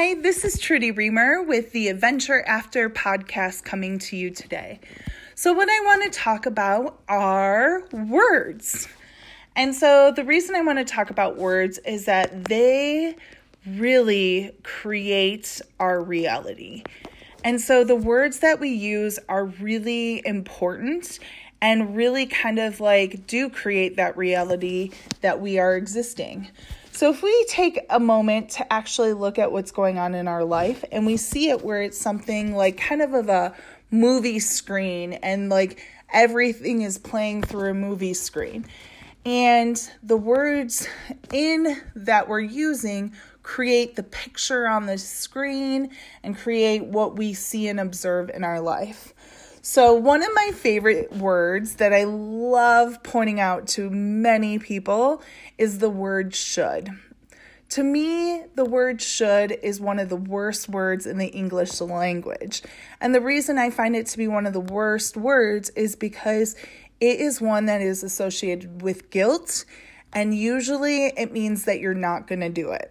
Hi, this is Trudy Reamer with the Adventure After podcast coming to you today. So, what I want to talk about are words. And so, the reason I want to talk about words is that they really create our reality. And so, the words that we use are really important and really kind of like do create that reality that we are existing. So, if we take a moment to actually look at what's going on in our life and we see it where it's something like kind of of a movie screen and like everything is playing through a movie screen, and the words in that we're using create the picture on the screen and create what we see and observe in our life. So, one of my favorite words that I love pointing out to many people is the word should. To me, the word should is one of the worst words in the English language. And the reason I find it to be one of the worst words is because it is one that is associated with guilt, and usually it means that you're not going to do it.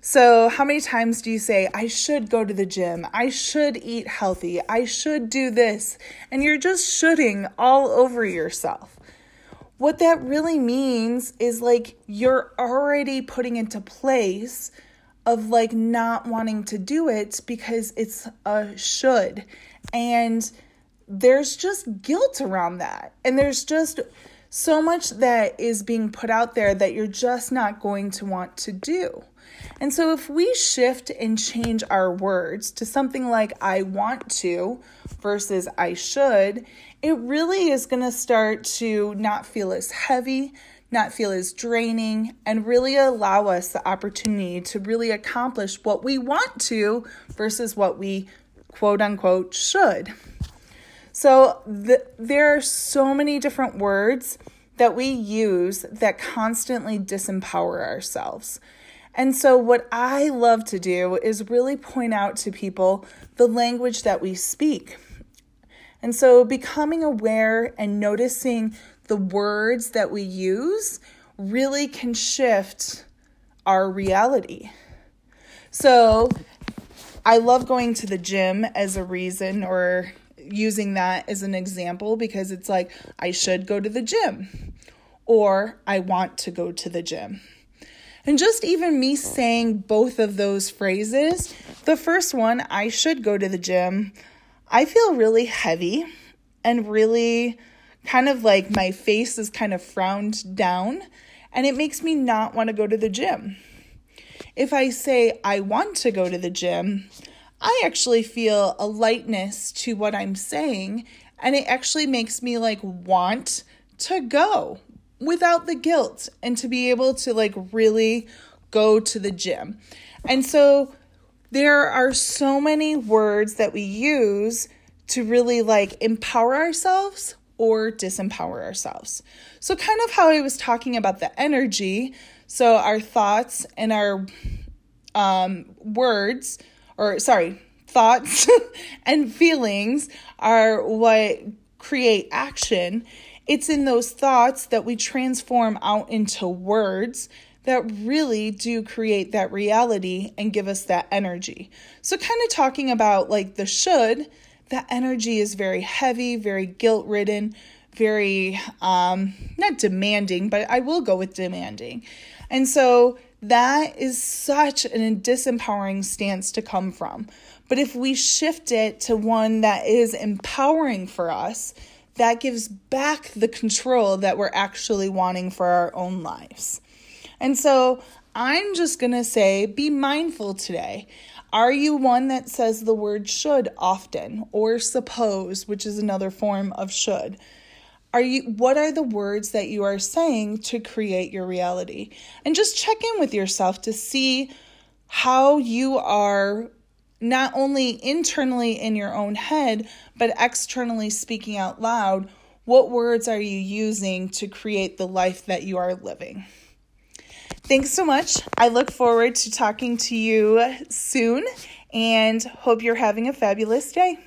So, how many times do you say, I should go to the gym? I should eat healthy. I should do this? And you're just shoulding all over yourself. What that really means is like you're already putting into place of like not wanting to do it because it's a should. And there's just guilt around that. And there's just so much that is being put out there that you're just not going to want to do. And so, if we shift and change our words to something like I want to versus I should, it really is going to start to not feel as heavy, not feel as draining, and really allow us the opportunity to really accomplish what we want to versus what we quote unquote should. So, the, there are so many different words that we use that constantly disempower ourselves. And so, what I love to do is really point out to people the language that we speak. And so, becoming aware and noticing the words that we use really can shift our reality. So, I love going to the gym as a reason or using that as an example because it's like, I should go to the gym or I want to go to the gym. And just even me saying both of those phrases, the first one, I should go to the gym, I feel really heavy and really kind of like my face is kind of frowned down, and it makes me not want to go to the gym. If I say I want to go to the gym, I actually feel a lightness to what I'm saying, and it actually makes me like want to go without the guilt and to be able to like really go to the gym. And so there are so many words that we use to really like empower ourselves or disempower ourselves. So, kind of how I was talking about the energy. So, our thoughts and our um, words, or sorry, thoughts and feelings are what create action. It's in those thoughts that we transform out into words that really do create that reality and give us that energy. So, kind of talking about like the should, that energy is very heavy, very guilt ridden, very um, not demanding, but I will go with demanding. And so, that is such an disempowering stance to come from. But if we shift it to one that is empowering for us, that gives back the control that we're actually wanting for our own lives. And so I'm just going to say be mindful today. Are you one that says the word should often or suppose, which is another form of should? Are you what are the words that you are saying to create your reality? And just check in with yourself to see how you are not only internally in your own head, but externally speaking out loud, what words are you using to create the life that you are living? Thanks so much. I look forward to talking to you soon and hope you're having a fabulous day.